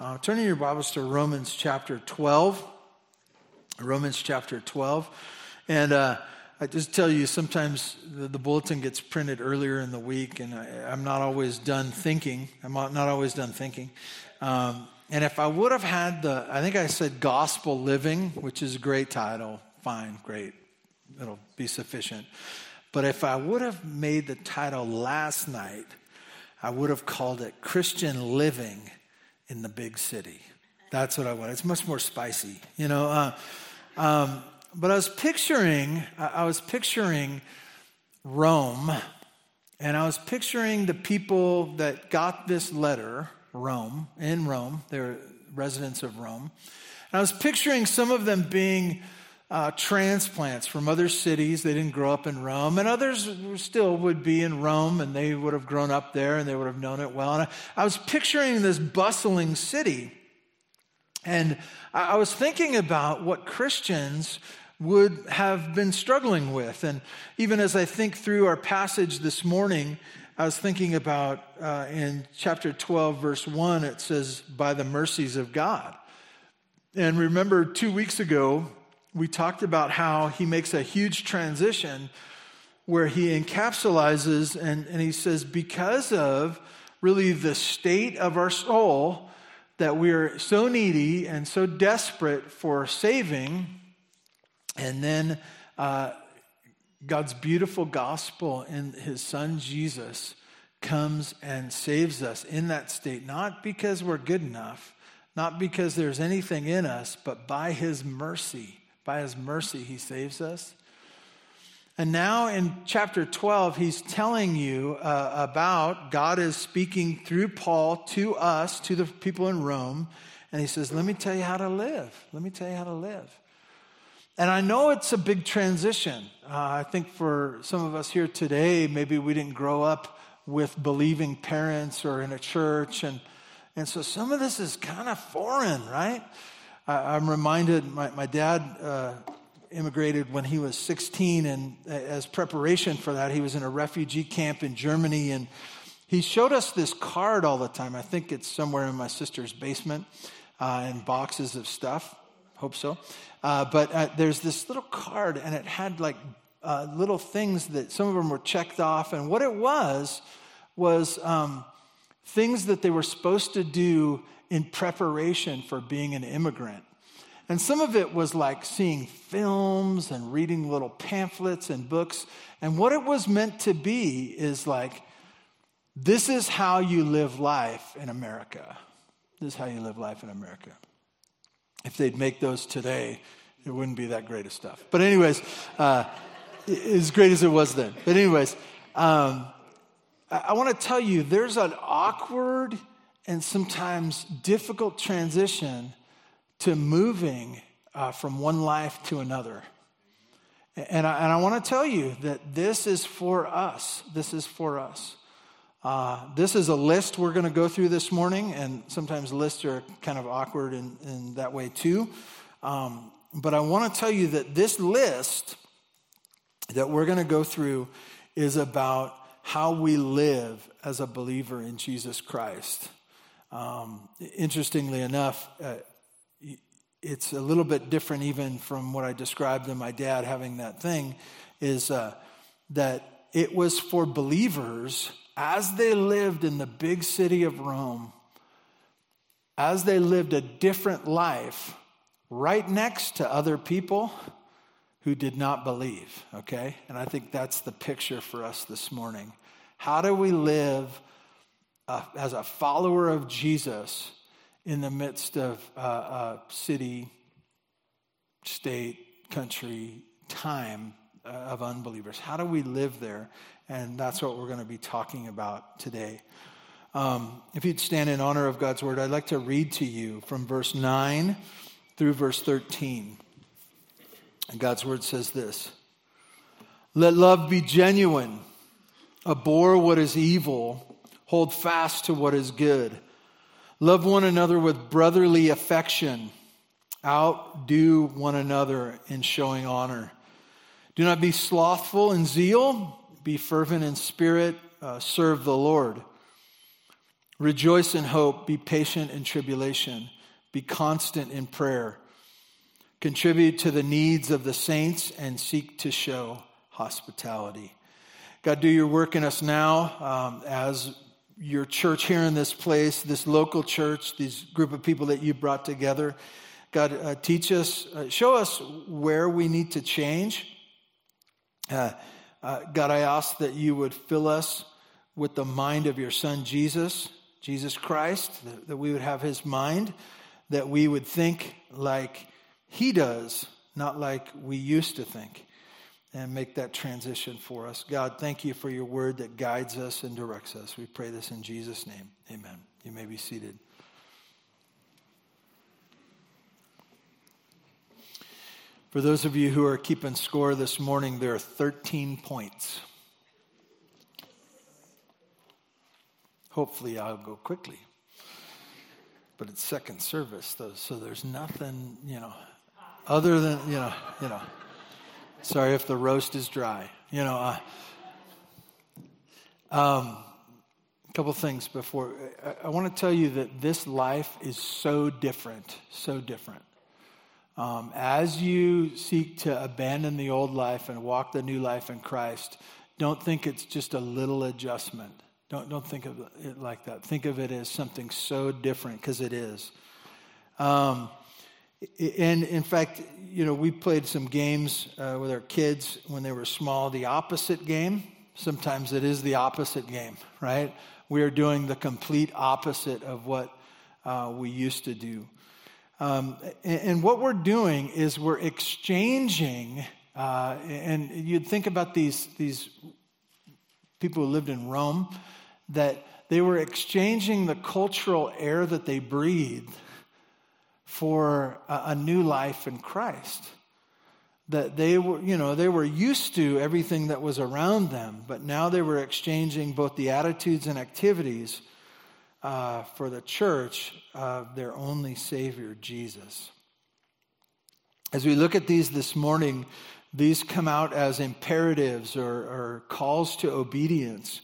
Uh, turning your Bibles to Romans chapter 12. Romans chapter 12. And uh, I just tell you, sometimes the, the, bulletin gets printed earlier in the week, and I, am not always done thinking. I'm not always done thinking. Um, and if I would have had the, I think I said gospel living, which is a great title, fine, great, it'll be sufficient. But if I would have made the title last night, I would have called it Christian Living in the Big City. That's what I want. It's much more spicy, you know. Uh, um, but I was picturing, I was picturing Rome, and I was picturing the people that got this letter, Rome, in Rome. They're residents of Rome. And I was picturing some of them being uh, transplants from other cities. They didn't grow up in Rome, and others still would be in Rome, and they would have grown up there and they would have known it well. And I, I was picturing this bustling city, and I, I was thinking about what Christians would have been struggling with. And even as I think through our passage this morning, I was thinking about uh, in chapter 12, verse 1, it says, by the mercies of God. And remember, two weeks ago, we talked about how he makes a huge transition where he encapsulizes and, and he says, because of really the state of our soul, that we're so needy and so desperate for saving, and then uh, God's beautiful gospel in his son Jesus comes and saves us in that state, not because we're good enough, not because there's anything in us, but by his mercy. By his mercy, he saves us. And now in chapter 12, he's telling you uh, about God is speaking through Paul to us, to the people in Rome. And he says, Let me tell you how to live. Let me tell you how to live. And I know it's a big transition. Uh, I think for some of us here today, maybe we didn't grow up with believing parents or in a church. And, and so some of this is kind of foreign, right? I, am reminded my, my dad uh, immigrated when he was 16, and as preparation for that, he was in a refugee camp in Germany. And he showed us this card all the time. I think it's somewhere in my sister's basement uh, in boxes of stuff. Hope so. Uh, but uh, there's this little card, and it had like uh, little things that some of them were checked off. And what it was was um, things that they were supposed to do in preparation for being an immigrant. And some of it was like seeing films and reading little pamphlets and books. And what it was meant to be is like, this is how you live life in America. This is how you live life in America. If they'd make those today, it wouldn't be that great of stuff. But, anyways, uh, as great as it was then. But, anyways, um, I, I want to tell you there's an awkward and sometimes difficult transition to moving uh, from one life to another. And I, and I want to tell you that this is for us. This is for us. Uh, this is a list we're going to go through this morning, and sometimes lists are kind of awkward in, in that way too. Um, but I want to tell you that this list that we're going to go through is about how we live as a believer in Jesus Christ. Um, interestingly enough, uh, it's a little bit different even from what I described in my dad having that thing, is uh, that it was for believers as they lived in the big city of Rome, as they lived a different life right next to other people who did not believe, okay? And I think that's the picture for us this morning. How do we live uh, as a follower of Jesus in the midst of uh, uh, city, state, country, time uh, of unbelievers? How do we live there? And that's what we're going to be talking about today. Um, if you'd stand in honor of God's word, I'd like to read to you from verse 9 through verse 13. And God's word says this Let love be genuine, abhor what is evil, hold fast to what is good. Love one another with brotherly affection. Outdo one another in showing honor. Do not be slothful in zeal. Be fervent in spirit. Uh, serve the Lord. Rejoice in hope, be patient in tribulation, be constant in prayer. Contribute to the needs of the saints and seek to show hospitality. God, do your work in us now um, as your church here in this place, this local church, this group of people that you brought together. God, uh, teach us, uh, show us where we need to change. Uh, uh God, I ask that you would fill us with the mind of your son Jesus, Jesus Christ, that, that we would have his mind, that we would think like he does, not like we used to think and make that transition for us. God, thank you for your word that guides us and directs us. We pray this in Jesus' name. Amen. You may be seated. For those of you who are keeping score this morning, there are 13 points. Hopefully, I'll go quickly. But it's second service, though, so there's nothing, you know, other than, you know, you know. Sorry if the roast is dry. You know, uh, um, a couple things before. I, I want to tell you that this life is so different, so different. Um, as you seek to abandon the old life and walk the new life in Christ, don't think it's just a little adjustment. Don't, don't think of it like that. Think of it as something so different because it is. Um, and in fact, you know, we played some games uh, with our kids when they were small, the opposite game. Sometimes it is the opposite game, right? We are doing the complete opposite of what uh, we used to do. Um, and, and, what we're doing is we're exchanging, uh, and you'd think about these, these people who lived in Rome, that they were exchanging the cultural air that they breathed for a, a new life in Christ. That they were, you know, they were used to everything that was around them, but now they were exchanging both the attitudes and activities uh, for the church of their only Savior, Jesus. As we look at these this morning, these come out as imperatives or, or calls to obedience.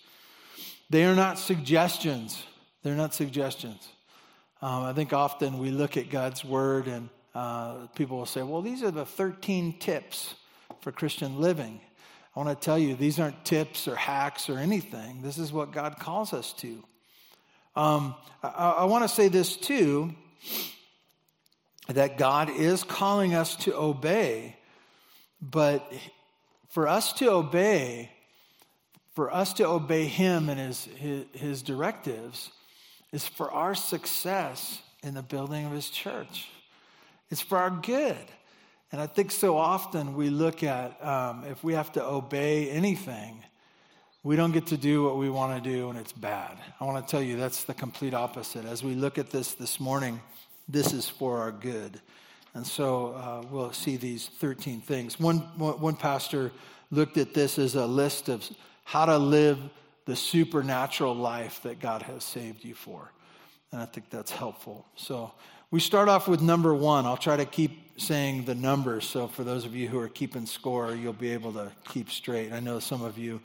They are not suggestions. They're not suggestions. Um, I think often we look at God's word and uh, people will say, well, these are the 13 tips for Christian living. I want to tell you, these aren't tips or hacks or anything. This is what God calls us to. Um, I, I want to say this too that God is calling us to obey, but for us to obey, for us to obey Him and His, his, his directives, is for our success in the building of his church. It's for our good. And I think so often we look at um, if we have to obey anything, we don't get to do what we want to do and it's bad. I want to tell you that's the complete opposite. As we look at this this morning, this is for our good. And so uh, we'll see these 13 things. One, one pastor looked at this as a list of how to live the supernatural life that God has saved you for. And I think that's helpful. So we start off with number one. I'll try to keep saying the numbers. So for those of you who are keeping score, you'll be able to keep straight. I know some of you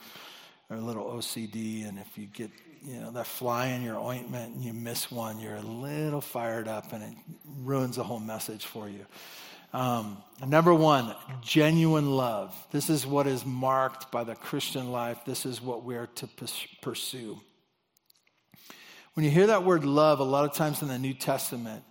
are a little OCD, and if you get you know that fly in your ointment and you miss one, you're a little fired up, and it ruins the whole message for you. Um, number one, genuine love. This is what is marked by the Christian life. This is what we're to pursue. When you hear that word love, a lot of times in the New Testament,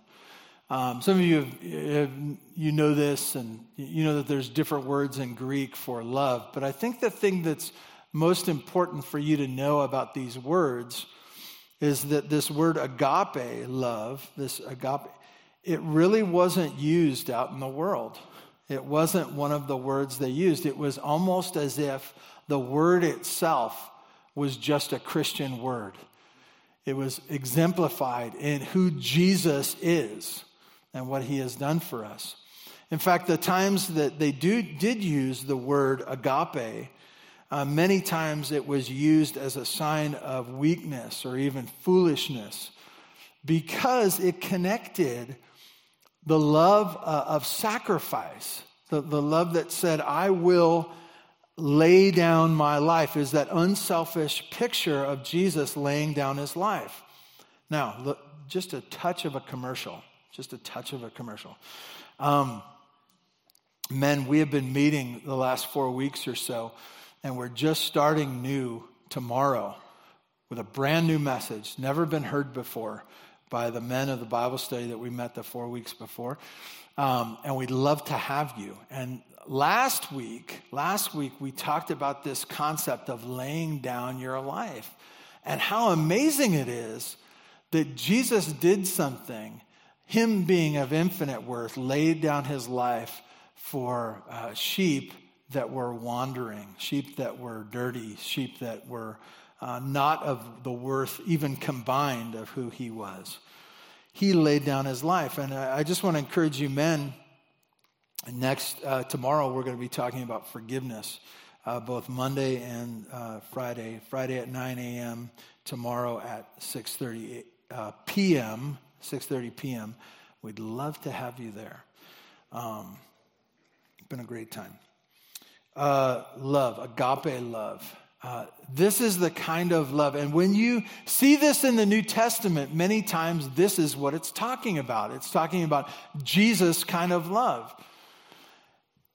um, some of you have, have, you know this, and you know that there's different words in Greek for love. But I think the thing that's most important for you to know about these words is that this word agape love, this agape, it really wasn't used out in the world. It wasn't one of the words they used. It was almost as if the word itself was just a Christian word. It was exemplified in who Jesus is and what he has done for us. In fact, the times that they do, did use the word agape, uh, many times it was used as a sign of weakness or even foolishness because it connected the love uh, of sacrifice, the, the love that said, I will lay down my life, is that unselfish picture of Jesus laying down his life. Now, look, just a touch of a commercial. Just a touch of a commercial. Um, men, we have been meeting the last four weeks or so, and we're just starting new tomorrow with a brand new message, never been heard before by the men of the Bible study that we met the four weeks before. Um, and we'd love to have you. And last week, last week, we talked about this concept of laying down your life and how amazing it is that Jesus did something, him being of infinite worth, laid down his life for uh, sheep that were wandering, sheep that were dirty, sheep that were uh, not of the worth, even combined, of who he was. He laid down his life. And I just want to encourage you, men. Next, uh, tomorrow, we're going to be talking about forgiveness, uh, both Monday and uh, Friday. Friday at 9 a.m., tomorrow at 6.30 uh, p.m., 6.30 p.m. We'd love to have you there. Um, been a great time. Uh, love, agape love. Uh, this is the kind of love. And when you see this in the New Testament, many times this is what it's talking about. It's talking about Jesus' kind of love.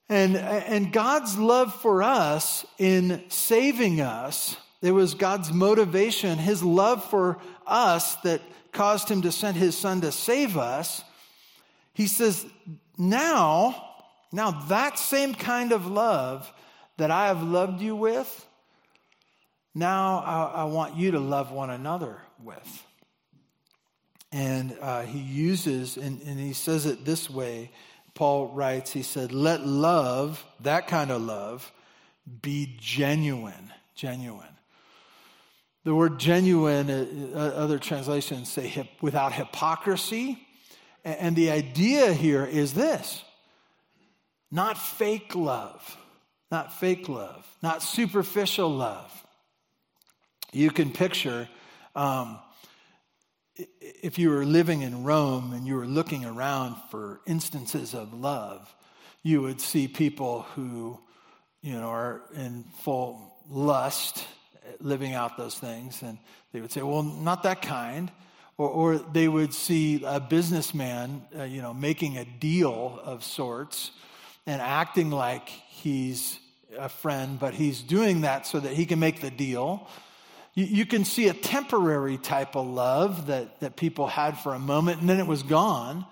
And, and God's love for us in saving us, it was God's motivation, his love for us that caused him to send his son to save us. He says, now, now that same kind of love that I have loved you with, now I, I want you to love one another with. And uh, he uses, and, and he says it this way Paul writes, he said, let love, that kind of love, be genuine. Genuine. The word genuine, uh, uh other translations say hip, without hypocrisy. And the idea here is this not fake love, not fake love, not superficial love, you can picture um, if you were living in Rome and you were looking around for instances of love, you would see people who, you know, are in full lust, living out those things, and they would say, "Well, not that kind," or, or they would see a businessman, uh, you know, making a deal of sorts and acting like he's a friend, but he's doing that so that he can make the deal you, you can see a temporary type of love that, that people had for a moment and then it was gone.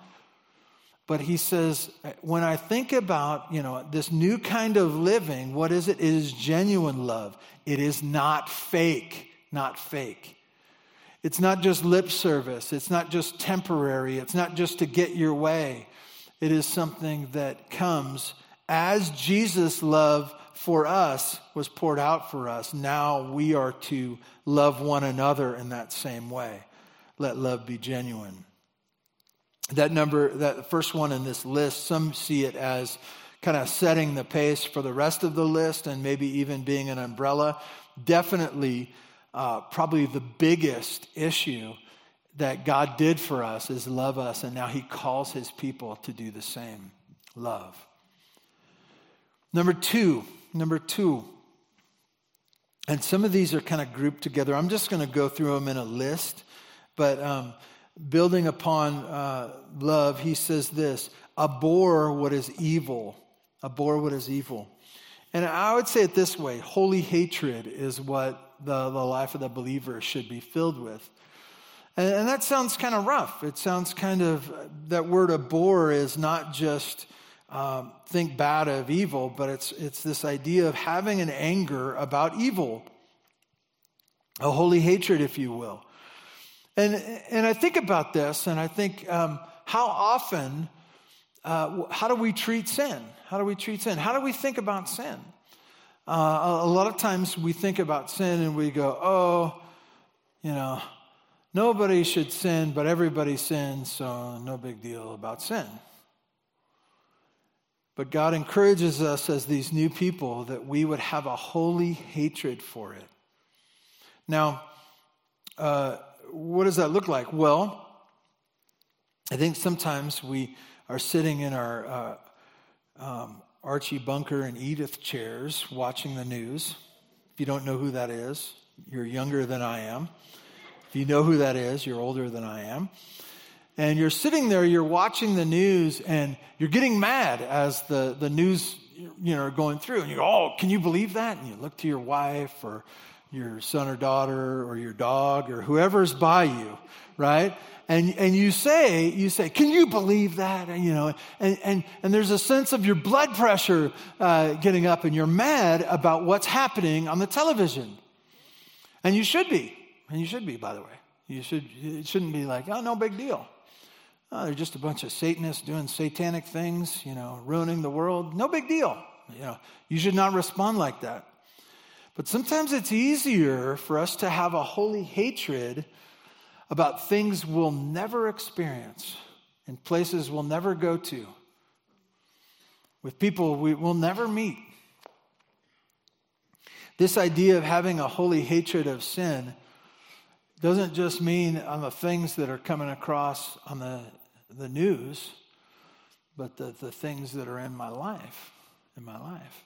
But he says, when I think about, you know, this new kind of living, what is it? It is genuine love. It is not fake, not fake. It's not just lip service. It's not just temporary. It's not just to get your way. It is something that comes as Jesus' love for us was poured out for us. Now we are to love one another in that same way. Let love be genuine. That number, that first one in this list, some see it as kind of setting the pace for the rest of the list and maybe even being an umbrella. Definitely, uh, probably the biggest issue that God did for us is love us, and now He calls His people to do the same love. Number two, number two, and some of these are kind of grouped together. I'm just going to go through them in a list, but um, building upon uh, love, he says this abhor what is evil. Abhor what is evil. And I would say it this way holy hatred is what the, the life of the believer should be filled with. And, and that sounds kind of rough. It sounds kind of, that word abhor is not just um, think bad of evil, but it's, it's this idea of having an anger about evil, a holy hatred, if you will. And, and I think about this, and I think um, how often, uh, how do we treat sin? How do we treat sin? How do we think about sin? Uh, a lot of times we think about sin and we go, oh, you know, nobody should sin, but everybody sins, so no big deal about sin. But God encourages us as these new people that we would have a holy hatred for it. Now, uh, what does that look like? Well, I think sometimes we are sitting in our uh, um, Archie Bunker and Edith chairs watching the news. If you don't know who that is, you're younger than I am. If you know who that is, you're older than I am. And you're sitting there, you're watching the news, and you're getting mad as the, the news you know, are going through. And you go, oh, can you believe that? And you look to your wife or your son or daughter or your dog or whoever's by you, right? And, and you say, you say, can you believe that? And, you know, and, and, and there's a sense of your blood pressure uh, getting up and you're mad about what's happening on the television. And you should be. And you should be, by the way. You should, it shouldn't be like, oh, no big deal. Oh, they're just a bunch of Satanists doing satanic things, you know, ruining the world. No big deal. You know, you should not respond like that. But sometimes it's easier for us to have a holy hatred about things we'll never experience in places we'll never go to, with people we will never meet. This idea of having a holy hatred of sin doesn't just mean on the things that are coming across on the, the news, but the, the things that are in my life, in my life.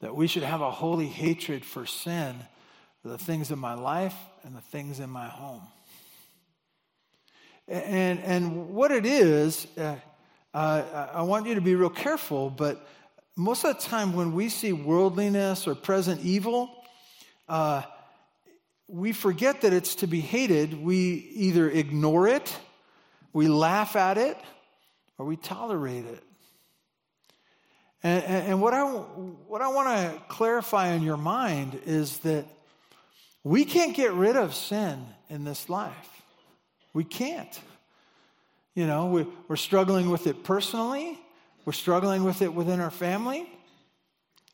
That we should have a holy hatred for sin, for the things in my life and the things in my home. And, and what it is, uh, uh, I want you to be real careful, but most of the time when we see worldliness or present evil, uh, we forget that it's to be hated. We either ignore it, we laugh at it, or we tolerate it. And, and, what I, what I want to clarify in your mind is that we can't get rid of sin in this life. We can't. You know, we, we're struggling with it personally, we're struggling with it within our family,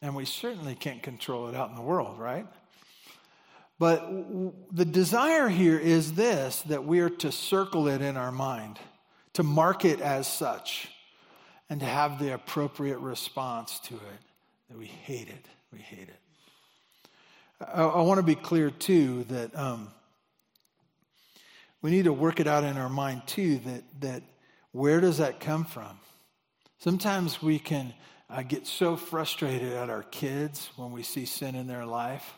and we certainly can't control it out in the world, right? But the desire here is this that we are to circle it in our mind, to mark it as such, and to have the appropriate response to it that we hate it. We hate it. I, I want to be clear, too, that um, we need to work it out in our mind, too, that, that where does that come from? Sometimes we can uh, get so frustrated at our kids when we see sin in their life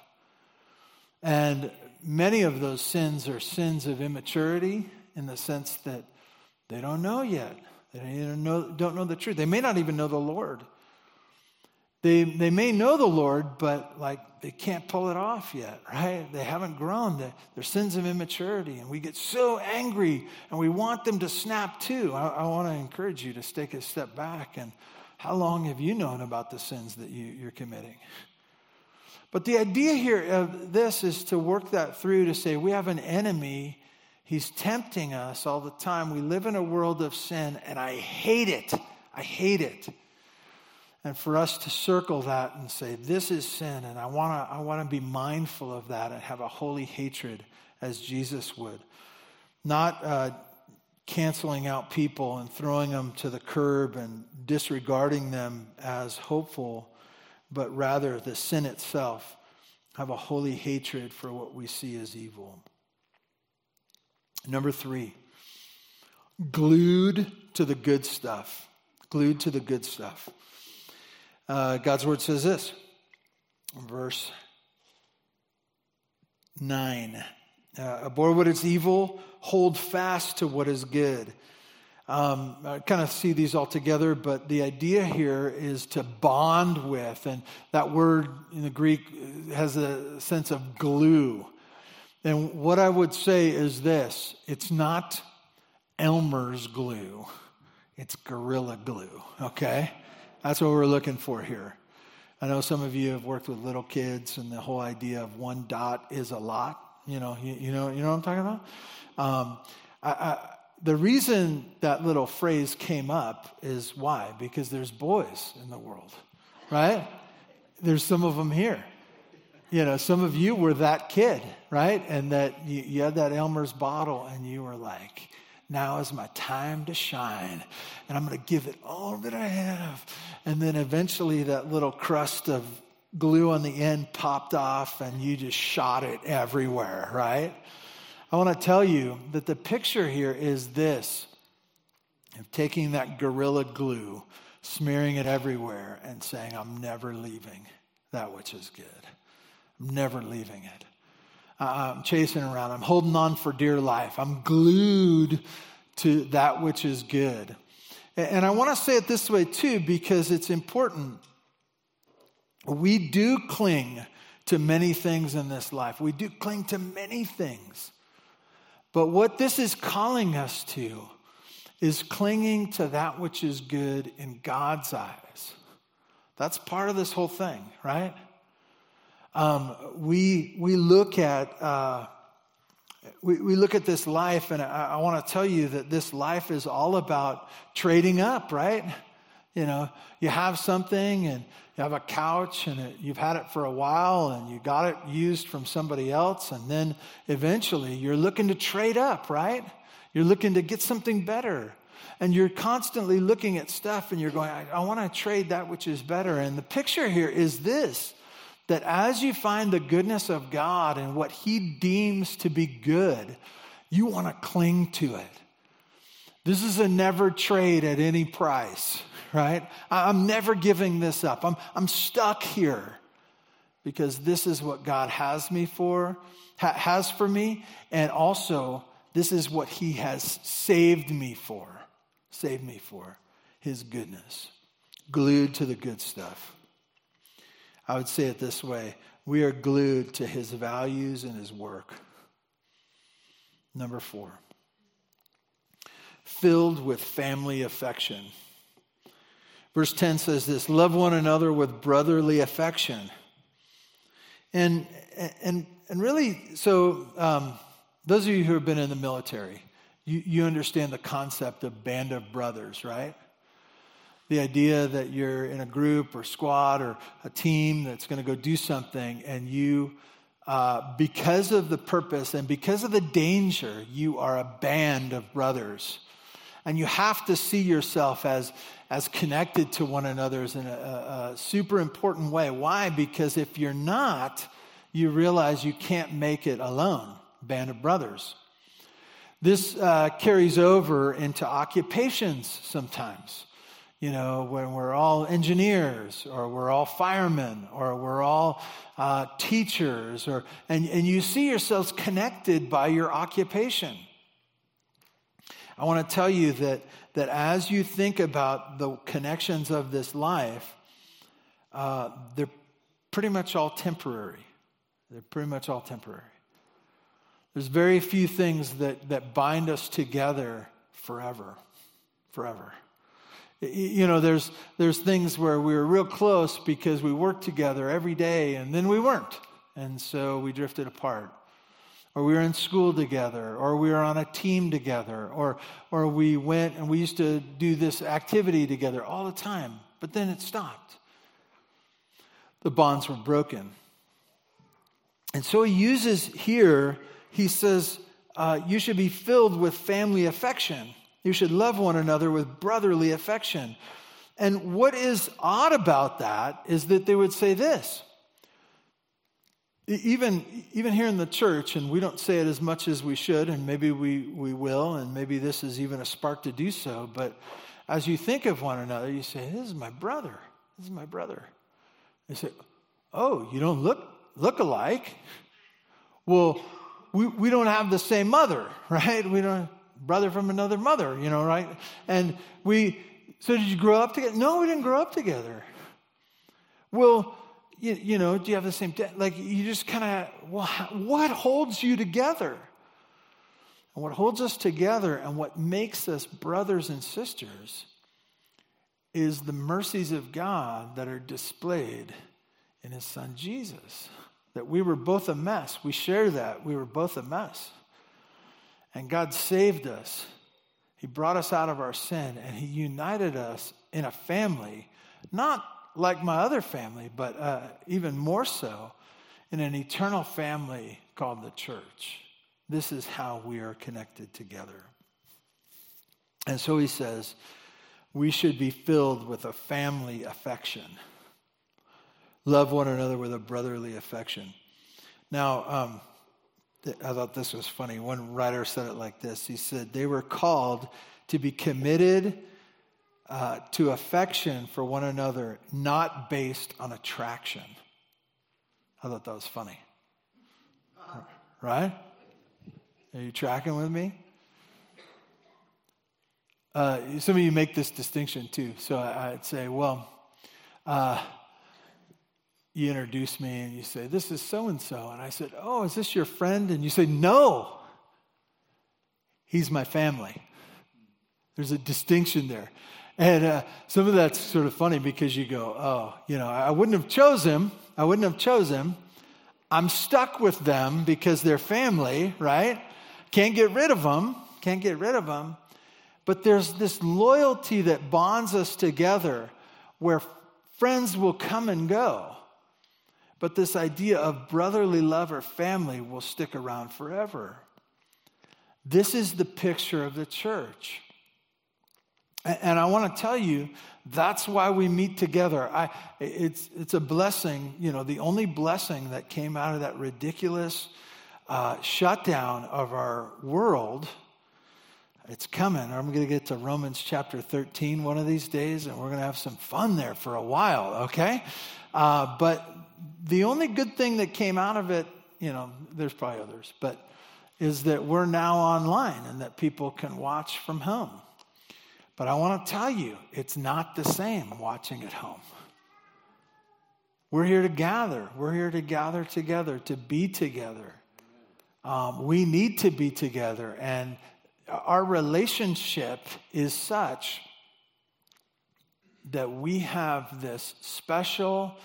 and many of those sins are sins of immaturity in the sense that they don't know yet. They don't know, don't know the truth. They may not even know the Lord. They, they may know the Lord, but like they can't pull it off yet, right? They haven't grown. They're, they're sins of immaturity. And we get so angry and we want them to snap too. I, I want to encourage you to take a step back and how long have you known about the sins that you, you're committing? But the idea here of this is to work that through to say we have an enemy. He's tempting us all the time. We live in a world of sin, and I hate it. I hate it. And for us to circle that and say, this is sin, and I want to I wanna be mindful of that and have a holy hatred as Jesus would. Not uh, canceling out people and throwing them to the curb and disregarding them as hopeful but rather the sin itself, have a holy hatred for what we see as evil. Number three, glued to the good stuff. Glued to the good stuff. Uh, God's word says this, verse 9. Uh, abhor what is evil, hold fast to what is good. Um, I kind of see these all together, but the idea here is to bond with, and that word in the Greek has a sense of glue. And what I would say is this it's not Elmer's glue, it's Gorilla Glue, okay? That's what we're looking for here. I know some of you have worked with little kids, and the whole idea of one dot is a lot. You know, you, you know, you know what I'm talking about. Um, I, I, the reason that little phrase came up is why? Because there's boys in the world, right? There's some of them here. You know, some of you were that kid, right? And that you, you had that Elmer's bottle and you were like, now is my time to shine. And I'm going to give it all that I have. And then eventually that little crust of glue on the end popped off and you just shot it everywhere, right? I want to tell you that the picture here is this of taking that gorilla glue, smearing it everywhere, and saying, I'm never leaving that which is good. I'm never leaving it. I'm chasing around. I'm holding on for dear life. I'm glued to that which is good. And I want to say it this way too, because it's important. We do cling to many things in this life. We do cling to many things. But what this is calling us to is clinging to that which is good in God's eyes. That's part of this whole thing, right? Um, we, we look at. Uh, we, we look at this life, and I, I want to tell you that this life is all about trading up, right? You know, you have something and you have a couch and it, you've had it for a while and you got it used from somebody else, and then eventually you're looking to trade up, right? You're looking to get something better. And you're constantly looking at stuff and you're going, I, I want to trade that which is better. And the picture here is this that as you find the goodness of God and what He deems to be good, you want to cling to it. This is a never trade at any price, right? I'm never giving this up. I'm, I'm stuck here because this is what God has me for, ha, has for me, and also this is what He has saved me for, saved me for His goodness, glued to the good stuff. I would say it this way we are glued to his values and his work. Number four, filled with family affection. Verse 10 says this love one another with brotherly affection. And, and, and really, so um, those of you who have been in the military, you, you understand the concept of band of brothers, right? the idea that you're in a group or squad or a team that's going to go do something and you uh, because of the purpose and because of the danger you are a band of brothers and you have to see yourself as as connected to one another in a, a, super important way. Why? Because if you're not you realize you can't make it alone band of brothers. This uh, carries over into occupations sometimes. You know, when we're all engineers or we're all firemen or we're all uh, teachers, or, and, and you see yourselves connected by your occupation. I want to tell you that, that as you think about the connections of this life, uh, they're pretty much all temporary. They're pretty much all temporary. There's very few things that, that bind us together forever. Forever. You know, there's, there's things where we were real close because we worked together every day and then we weren't. And so we drifted apart. Or we were in school together, or we were on a team together, or, or we went and we used to do this activity together all the time, but then it stopped. The bonds were broken. And so he uses here, he says, uh, you should be filled with family affection. You should love one another with brotherly affection. And what is odd about that is that they would say this. Even, even here in the church, and we don't say it as much as we should, and maybe we, we will, and maybe this is even a spark to do so, but as you think of one another, you say, This is my brother. This is my brother. They say, Oh, you don't look, look alike? Well, we, we don't have the same mother, right? We don't, brother from another mother, you know, right? And we, so did you grow up together? No, we didn't grow up together. Well, you, you know, do you have the same, dad? like, you just kind of, well, what holds you together? And what holds us together and what makes us brothers and sisters is the mercies of God that are displayed in his son Jesus. That we were both a mess. We share that. We were both a mess. And God saved us. He brought us out of our sin and He united us in a family, not like my other family, but uh, even more so in an eternal family called the church. This is how we are connected together. And so he says, we should be filled with a family affection. Love one another with a brotherly affection. Now, um, I thought this was funny. One writer said it like this He said, They were called to be committed uh, to affection for one another, not based on attraction. I thought that was funny. right? Are you tracking with me? Uh, some of you make this distinction too. So I'd say, well, uh, you introduce me and you say, This is so and so. And I said, Oh, is this your friend? And you say, No, he's my family. There's a distinction there. And uh, some of that's sort of funny because you go, Oh, you know, I wouldn't have chose him. I wouldn't have chose him. I'm stuck with them because they're family, right? Can't get rid of them. Can't get rid of them. But there's this loyalty that bonds us together where friends will come and go. But this idea of brotherly love or family will stick around forever. This is the picture of the church. And I want to tell you, that's why we meet together. I, it's, it's a blessing, you know, the only blessing that came out of that ridiculous uh, shutdown of our world. It's coming. I'm going to get to Romans chapter 13 one of these days, and we're going to have some fun there for a while, okay? Uh, but the only good thing that came out of it, you know, there's probably others, but is that we're now online and that people can watch from home. But I want to tell you, it's not the same watching at home. We're here to gather. We're here to gather together, to be together. Um, we need to be together. And our relationship is such that we have this special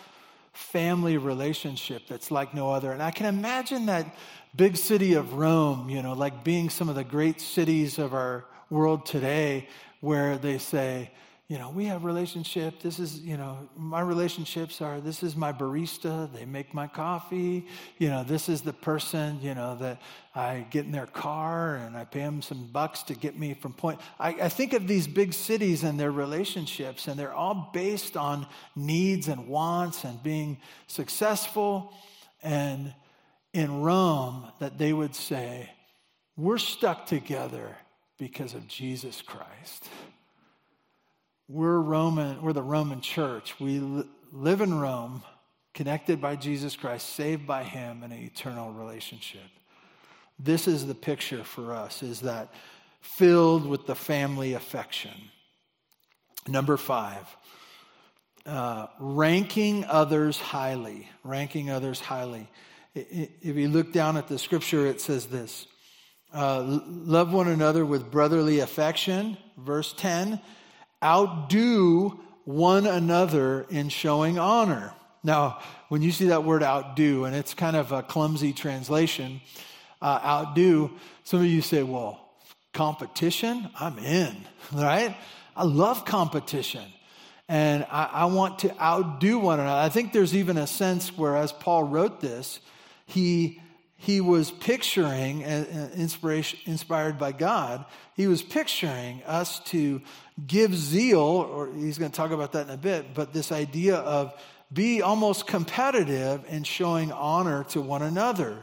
family relationship that's like no other. And I can imagine that big city of Rome, you know, like being some of the great cities of our world today, where they say, you know, we have relationship. This is, you know, my relationships are this is my barista. They make my coffee. You know, this is the person, you know, that I get in their car and I pay them some bucks to get me from point. I, I think of these big cities and their relationships, and they're all based on needs and wants and being successful. And in Rome, that they would say, we're stuck together because of Jesus Christ. We're Roman, we're the Roman church. We live in Rome, connected by Jesus Christ, saved by him in an eternal relationship. This is the picture for us is that filled with the family affection. Number 5. Uh, ranking others highly. Ranking others highly. If you look down at the scripture, it says this uh, Love one another with brotherly affection, verse 10 outdo one another in showing honor. Now, when you see that word outdo, and it's kind of a clumsy translation, uh, outdo, some of you say, well, competition? I'm in, right? I love competition. And I, I want to outdo one another. I think there's even a sense where, as Paul wrote this, he he was picturing, inspiration, inspired by God, he was picturing us to give zeal, or he's going to talk about that in a bit, but this idea of be almost competitive in showing honor to one another.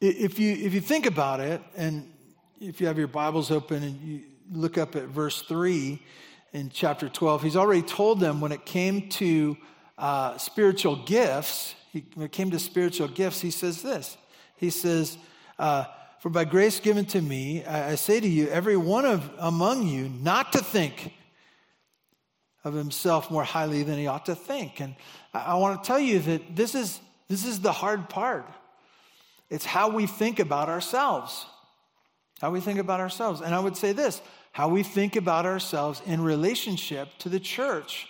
If you, if you think about it, and if you have your Bibles open and you look up at verse 3 in chapter 12, he's already told them when it came to uh, spiritual gifts, he, when it came to spiritual gifts, he says this. He says, uh, For by grace given to me, I, I say to you, every one of among you, not to think of himself more highly than he ought to think. And I, I want to tell you that this is, this is the hard part. It's how we think about ourselves. How we think about ourselves. And I would say this how we think about ourselves in relationship to the church.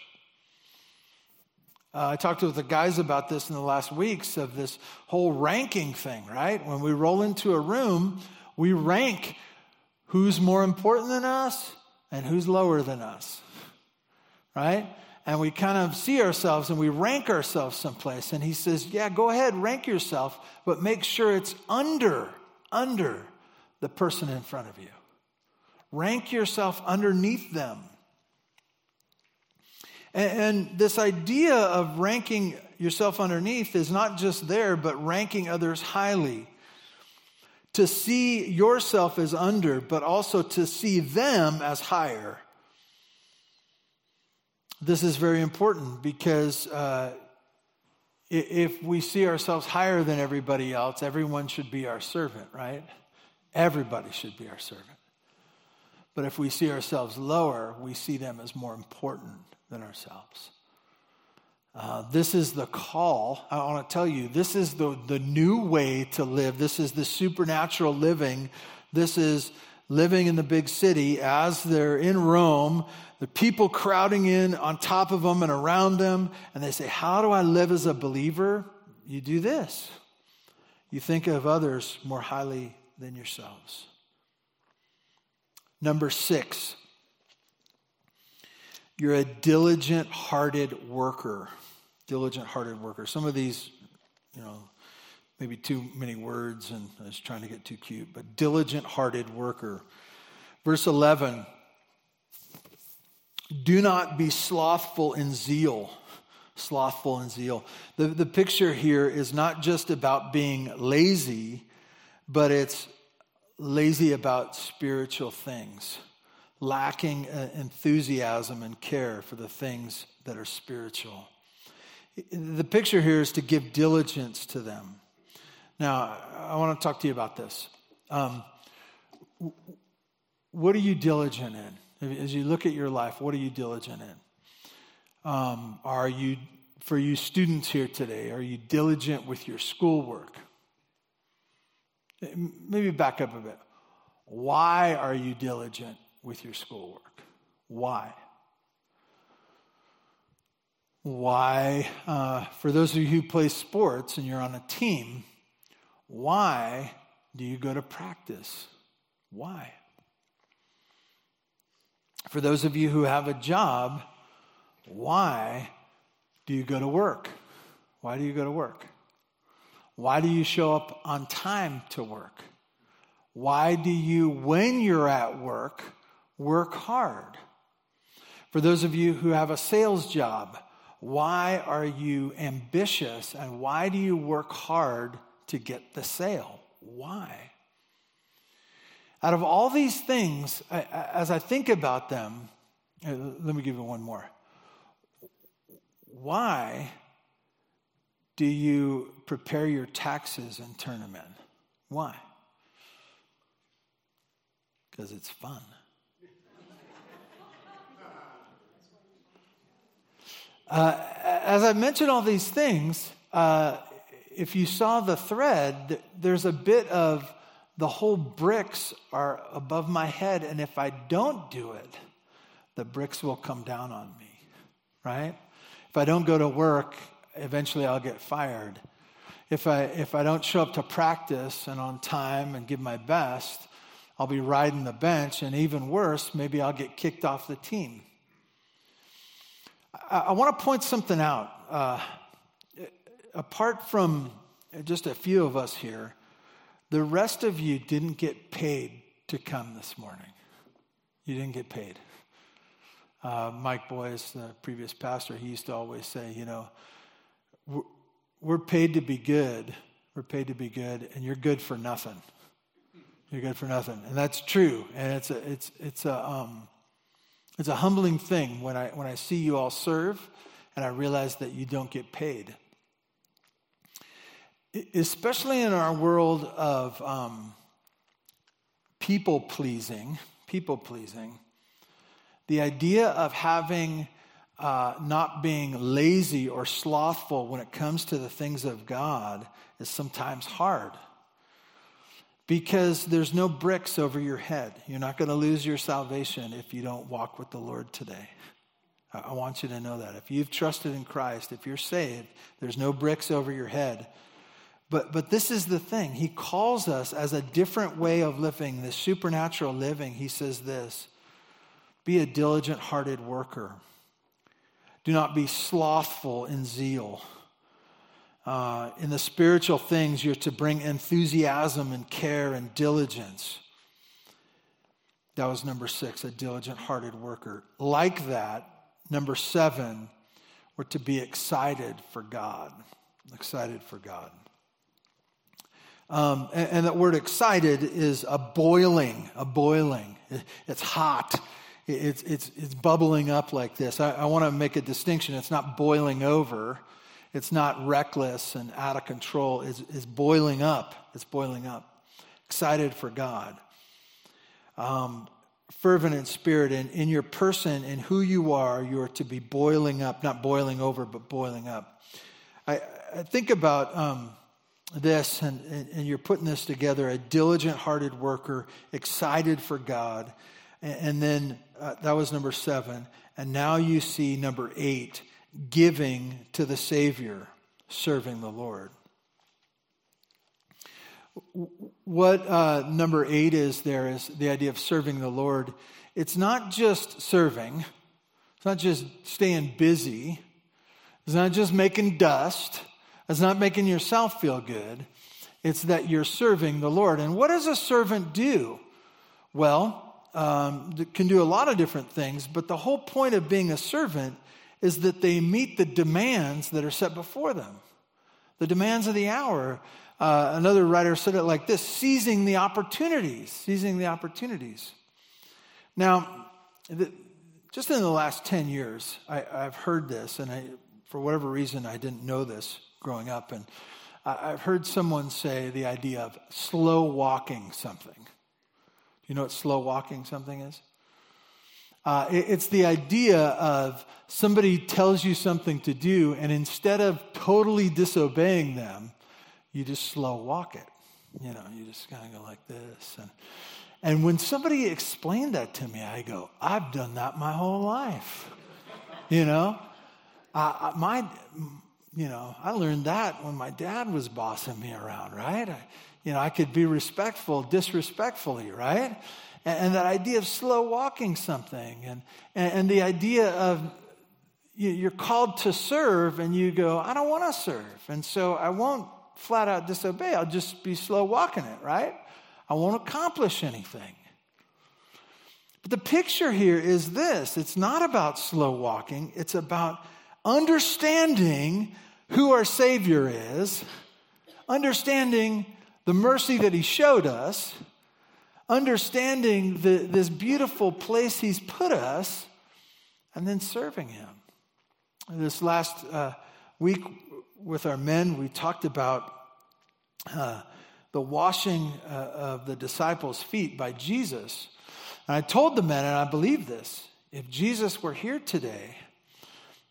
Uh, I talked with the guys about this in the last weeks of this whole ranking thing, right? When we roll into a room, we rank who's more important than us and who's lower than us, right? And we kind of see ourselves and we rank ourselves someplace. And he says, Yeah, go ahead, rank yourself, but make sure it's under, under the person in front of you. Rank yourself underneath them. And, and this idea of ranking yourself underneath is not just there, but ranking others highly. To see yourself as under, but also to see them as higher. This is very important because uh, if we see ourselves higher than everybody else, everyone should be our servant, right? Everybody should be our servant. But if we see ourselves lower, we see them as more important than ourselves. Uh, this is the call. I want to tell you, this is the, the new way to live. This is the supernatural living. This is living in the big city as they're in Rome, the people crowding in on top of them and around them, and they say, How do I live as a believer? You do this. You think of others more highly than yourselves. Number six, you're a diligent hearted worker. Diligent hearted worker. Some of these, you know, maybe too many words and I was trying to get too cute, but diligent hearted worker. Verse 11 Do not be slothful in zeal. Slothful in zeal. The, the picture here is not just about being lazy, but it's lazy about spiritual things, lacking uh, enthusiasm and care for the things that are spiritual. The picture here is to give diligence to them. Now, I want to talk to you about this. Um, what are you diligent in? As you look at your life, what are you diligent in? Um, are you, for you students here today, are you diligent with your schoolwork? Maybe back up a bit. Why are you diligent with your schoolwork? Why? Why, uh, for those of you who play sports and you're on a team, why do you go to practice? Why? For those of you who have a job, why do you go to work? Why do you go to work? Why do you show up on time to work? Why do you, when you're at work, work hard? For those of you who have a sales job, why are you ambitious and why do you work hard to get the sale. Why? Out of all these things, as I think about them, uh, let me give you one more. Why do you prepare your taxes and turn them in? Why? Because it's fun. Uh, as I mentioned all these things, uh, if you saw the thread, there's a bit of the whole bricks are above my head, and if I don't do it, the bricks will come down on me, right? If I don't go to work, eventually I'll get fired. If I, if I don't show up to practice and on time and give my best, I'll be riding the bench, and even worse, maybe I'll get kicked off the team. I, want to point something out. Uh, apart from just a few of us here, the rest of you didn't get paid to come this morning. You didn't get paid. Uh, Mike Boyce, the previous pastor, he used to always say, you know, we're, we're paid to be good. We're paid to be good, and you're good for nothing. You're good for nothing, and that's true. And it's a it's it's a um, it's a humbling thing when I when I see you all serve, and I realize that you don't get paid. Especially in our world of um, people pleasing, people pleasing, the idea of having uh, not being lazy or slothful when it comes to the things of God is sometimes hard because there's no bricks over your head. You're not going to lose your salvation if you don't walk with the Lord today. I want you to know that. If you've trusted in Christ, if you're saved, there's no bricks over your head but, but this is the thing. He calls us as a different way of living, this supernatural living. He says this be a diligent hearted worker, do not be slothful in zeal. Uh, in the spiritual things, you're to bring enthusiasm and care and diligence. That was number six, a diligent hearted worker. Like that, number seven, we're to be excited for God. Excited for God. Um, and, and that word excited is a boiling, a boiling. It's hot. It's, it's, it's bubbling up like this. I, I want to make a distinction. It's not boiling over. It's not reckless and out of control. It's, it's boiling up. It's boiling up. Excited for God. Um, fervent in spirit and in your person and who you are, you are to be boiling up, not boiling over, but boiling up. I, I think about um, this, and, and, and, you're putting this together a diligent hearted worker, excited for God. And, and then uh, that was number seven. And now you see number eight giving to the Savior, serving the Lord. What uh, number eight is there is the idea of serving the Lord. It's not just serving, it's not just staying busy, it's not just making dust, it's not making yourself feel good. It's that you're serving the Lord. And what does a servant do? Well, um, can do a lot of different things, but the whole point of being a servant is that they meet the demands that are set before them, the demands of the hour. Uh, another writer said it like this seizing the opportunities, seizing the opportunities. Now, the, just in the last 10 years, I, have heard this, and I, for whatever reason, I didn't know this growing up. And I've heard someone say the idea of slow walking something. Do you know what slow walking something is? Uh, it, it's the idea of somebody tells you something to do, and instead of totally disobeying them, you just slow walk it. You know, you just kind of go like this. And, and when somebody explained that to me, I go, I've done that my whole life. you know, my, you know, I learned that when my dad was bossing me around, right? I, you know, I could be respectful disrespectfully, right? And, and that idea of slow walking something, and, and, and the idea of you're called to serve, and you go, I don't want to serve. And so I won't flat out disobey. I'll just be slow walking it, right? I won't accomplish anything. But the picture here is this it's not about slow walking, it's about understanding who our Savior is, understanding the mercy that He showed us, understanding the, this beautiful place He's put us, and then serving Him. This last uh, week with our men, we talked about uh, the washing uh, of the disciples' feet by Jesus. And I told the men, and I believe this if Jesus were here today,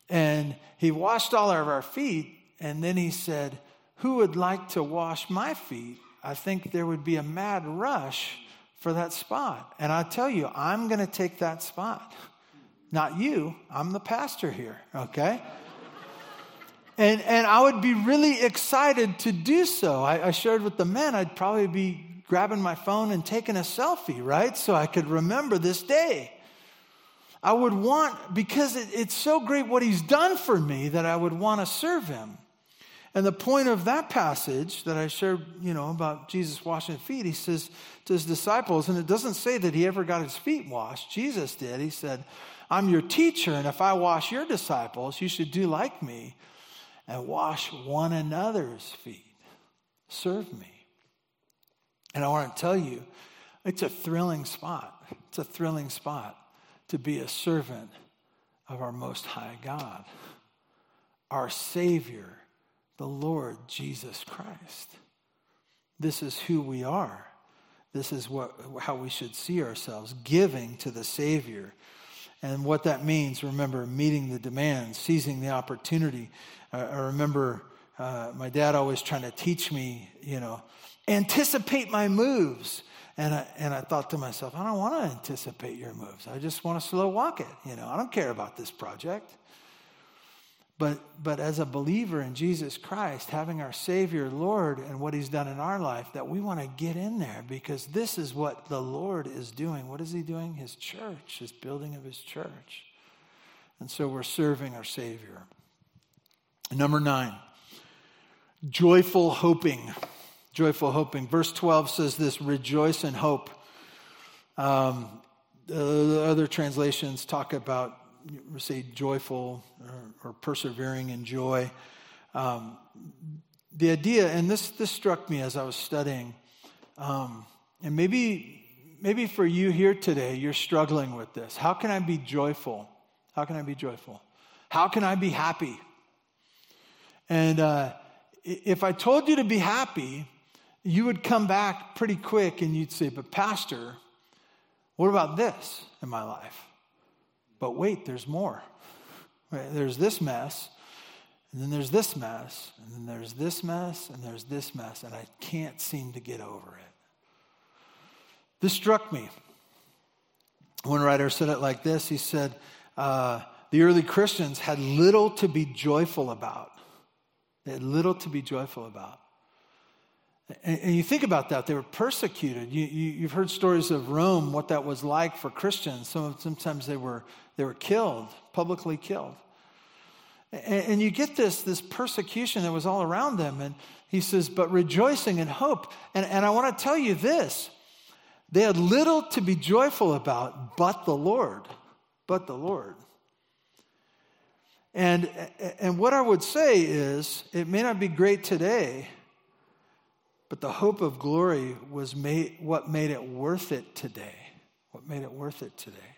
and he washed all of our feet. And then he said, Who would like to wash my feet? I think there would be a mad rush for that spot. And I tell you, I'm going to take that spot. Not you, I'm the pastor here, okay? And, and I would be really excited to do so. I, I shared with the men, I'd probably be grabbing my phone and taking a selfie, right? So I could remember this day. I would want, because it, it's so great what he's done for me, that I would want to serve him. And the point of that passage that I shared, you know, about Jesus washing feet, he says to his disciples, and it doesn't say that he ever got his feet washed. Jesus did. He said, I'm your teacher, and if I wash your disciples, you should do like me and wash one another's feet. Serve me. And I want to tell you, it's a thrilling spot. It's a thrilling spot to be a servant of our Most High God, our Savior, the Lord Jesus Christ. This is who we are. This is what, how we should see ourselves giving to the Savior. And what that means, remember, meeting the demand, seizing the opportunity. Uh, I remember uh, my dad always trying to teach me, you know, anticipate my moves. And I, and I thought to myself, I don't want to anticipate your moves. I just want to slow walk it. You know, I don't care about this project. But, but as a believer in Jesus Christ, having our Savior, Lord, and what He's done in our life, that we want to get in there because this is what the Lord is doing. What is He doing? His church, His building of His church. And so we're serving our Savior. Number nine, joyful hoping joyful hoping. Verse 12 says this rejoice in hope. Um, the other translations talk about, say, joyful or, or persevering in joy. Um, the idea, and this, this struck me as I was studying, um, and maybe, maybe for you here today, you're struggling with this. How can I be joyful? How can I be joyful? How can I be happy? And uh, if I told you to be happy, you would come back pretty quick and you'd say, But, Pastor, what about this in my life? But wait, there's more. There's this mess, and then there's this mess, and then there's this mess, and there's this mess, and I can't seem to get over it. This struck me. One writer said it like this He said, uh, The early Christians had little to be joyful about. They had little to be joyful about. And, and you think about that, they were persecuted. You, you, have heard stories of Rome, what that was like for Christians. Some, sometimes they were, they were killed, publicly killed. And, and you get this, this persecution that was all around them. And he says, but rejoicing in hope. And, and I want to tell you this they had little to be joyful about but the Lord. But the Lord. And, and what I would say is, it may not be great today, but the hope of glory was made, what made it worth it today. What made it worth it today.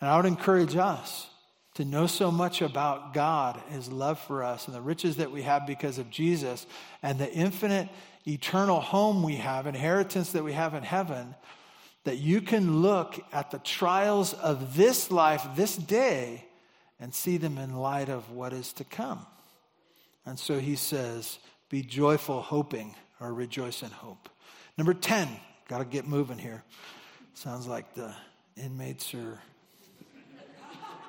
And I would encourage us to know so much about God, His love for us, and the riches that we have because of Jesus, and the infinite, eternal home we have, inheritance that we have in heaven, that you can look at the trials of this life, this day, and see them in light of what is to come. And so he says, Be joyful, hoping, or rejoice in hope. Number 10, got to get moving here. Sounds like the inmates are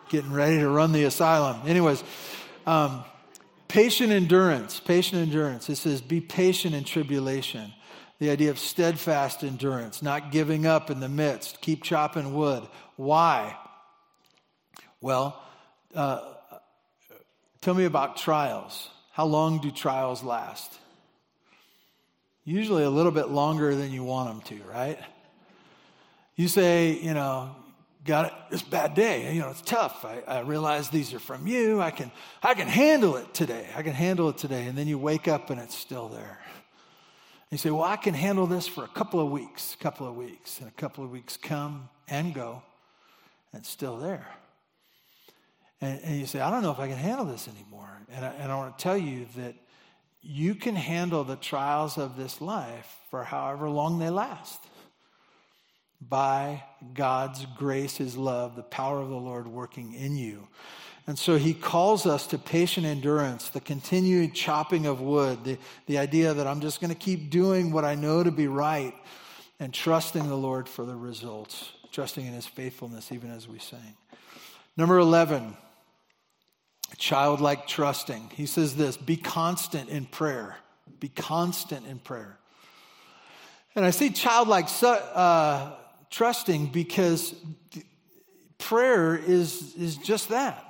getting ready to run the asylum. Anyways, um, patient endurance, patient endurance. It says, be patient in tribulation. The idea of steadfast endurance, not giving up in the midst, keep chopping wood. Why? Well, uh, tell me about trials. How long do trials last? Usually a little bit longer than you want them to, right? You say, you know, got this bad day. You know, it's tough. I, I realize these are from you. I can, I can handle it today. I can handle it today. And then you wake up and it's still there. You say, well, I can handle this for a couple of weeks, a couple of weeks. And a couple of weeks come and go, and it's still there. And, and you say, I don't know if I can handle this anymore. And I, and I want to tell you that you can handle the trials of this life for however long they last by God's grace, His love, the power of the Lord working in you. And so he calls us to patient endurance, the continued chopping of wood, the, the idea that I'm just going to keep doing what I know to be right and trusting the Lord for the results, trusting in his faithfulness, even as we sing. Number 11, childlike trusting. He says this be constant in prayer. Be constant in prayer. And I see childlike uh, trusting because prayer is, is just that.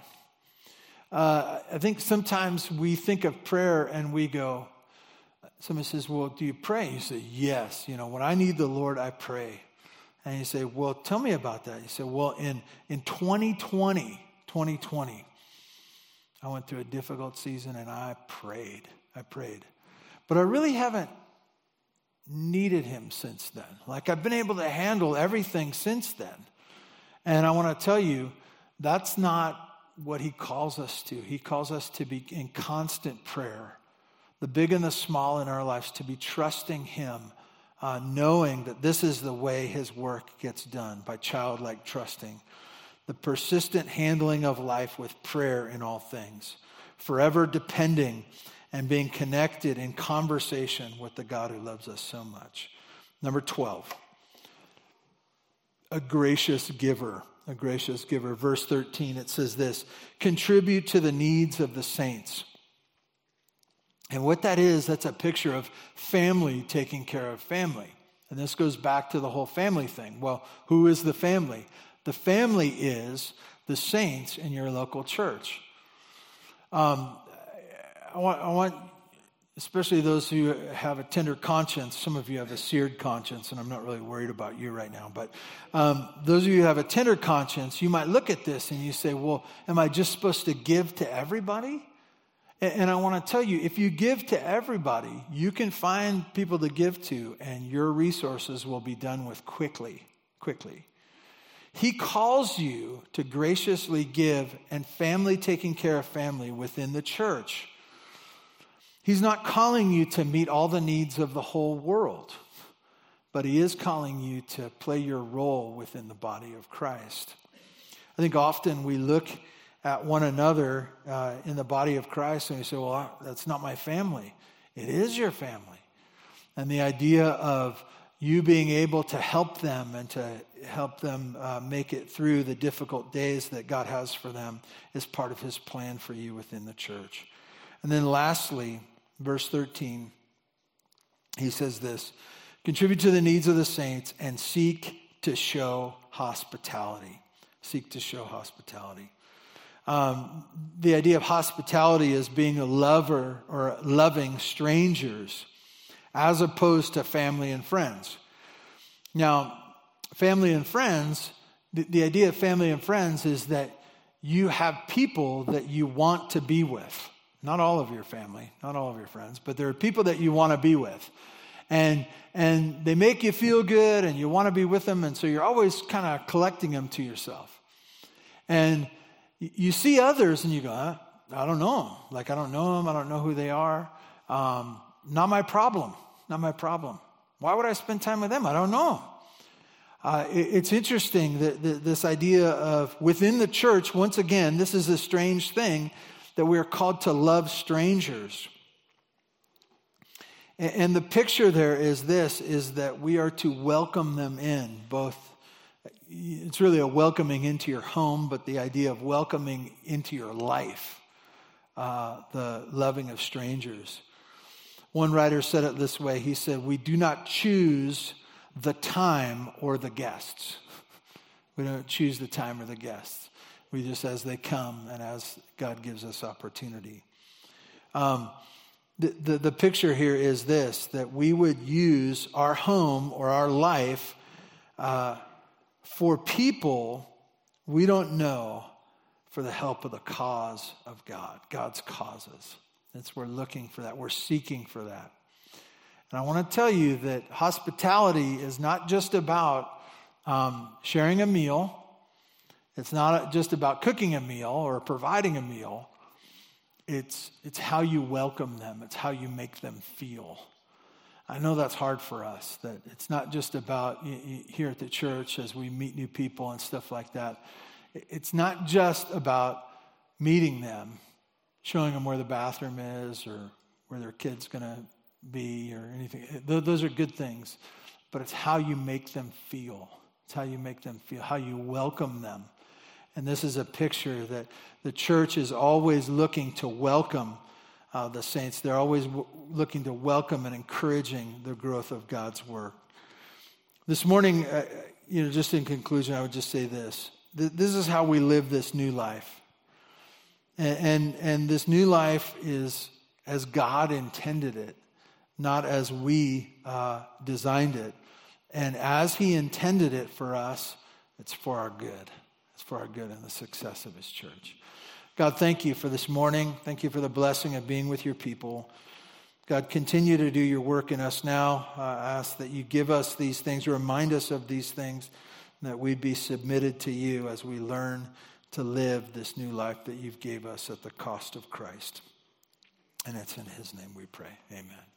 Uh, I think sometimes we think of prayer and we go, somebody says, Well, do you pray? You say, Yes. You know, when I need the Lord, I pray. And you say, Well, tell me about that. You say, Well, in, in 2020, 2020, I went through a difficult season and I prayed. I prayed. But I really haven't needed him since then. Like I've been able to handle everything since then. And I want to tell you, that's not what he calls us to. He calls us to be in constant prayer, the big and the small in our lives, to be trusting him, uh, knowing that this is the way his work gets done by childlike trusting. The persistent handling of life with prayer in all things, forever depending and being connected in conversation with the God who loves us so much. Number 12, a gracious giver. A gracious giver. Verse 13, it says this contribute to the needs of the saints. And what that is, that's a picture of family taking care of family. And this goes back to the whole family thing. Well, who is the family? The family is the saints in your local church. Um, I want, I want, especially those who have a tender conscience, some of you have a seared conscience, and I'm not really worried about you right now, but um, those of you who have a tender conscience, you might look at this and you say, well, am I just supposed to give to everybody? And, and I want to tell you, if you give to everybody, you can find people to give to, and your resources will be done with quickly, quickly. He calls you to graciously give and family taking care of family within the church He's not calling you to meet all the needs of the whole world, but He is calling you to play your role within the body of Christ. I think often we look at one another uh, in the body of Christ and we say, well, that's not my family. It is your family. And the idea of you being able to help them and to help them uh, make it through the difficult days that God has for them is part of his plan for you within the church. And then lastly, verse 13, he says this contribute to the needs of the saints and seek to show hospitality. Seek to show hospitality. Um, the idea of hospitality is being a lover or loving strangers as opposed to family and friends. Now, family and friends, the, the idea of family and friends is that you have people that you want to be with. Not all of your family, not all of your friends, but there are people that you want to be with. And, and they make you feel good and you want to be with them. And so you're always kind of collecting them to yourself. And you see others and you go, I, don't know. Like, I don't know them. I don't know who they are. Um, not my problem. Not my problem. Why would I spend time with them? I don't know. Uh, it, it's interesting that, that this idea of within the church, once again, this is a strange thing that we are called to love strangers. And, the picture there is this is that we are to welcome them in, both it's really a welcoming into your home, but the idea of welcoming into your life, uh, the loving of strangers. One writer said it this way he said, We do not choose the time or the guests. We don't choose the time or the guests. We just, as they come and as God gives us opportunity. Um, the, the, the picture here is this that we would use our home or our life uh, for people we don't know for the help of the cause of God, God's causes. That's we're looking for that. We're seeking for that. And I want to tell you that hospitality is not just about um, sharing a meal. It's not just about cooking a meal or providing a meal. It's, it's how you welcome them, it's how you make them feel. I know that's hard for us, that it's not just about here at the church as we meet new people and stuff like that. It's not just about meeting them showing them where the bathroom is or where their kid's going to be or anything. Those are good things, but it's how you make them feel. It's how you make them feel, how you welcome them. And this is a picture that the church is always looking to welcome uh, the saints. They're always w- looking to welcome and encouraging the growth of God's work. This morning, uh, you know, just in conclusion, I would just say this. This is how we live this new life. And, and, and this new life is as God intended it, not as we uh, designed it. And as He intended it for us, it's for our good. It's for our good and the success of His church. God, thank you for this morning. Thank you for the blessing of being with your people. God, continue to do your work in us now. I ask that you give us these things, remind us of these things, that we'd be submitted to you as we learn to live this new life that you've gave us at the cost of Christ. And it's in his name we pray. Amen.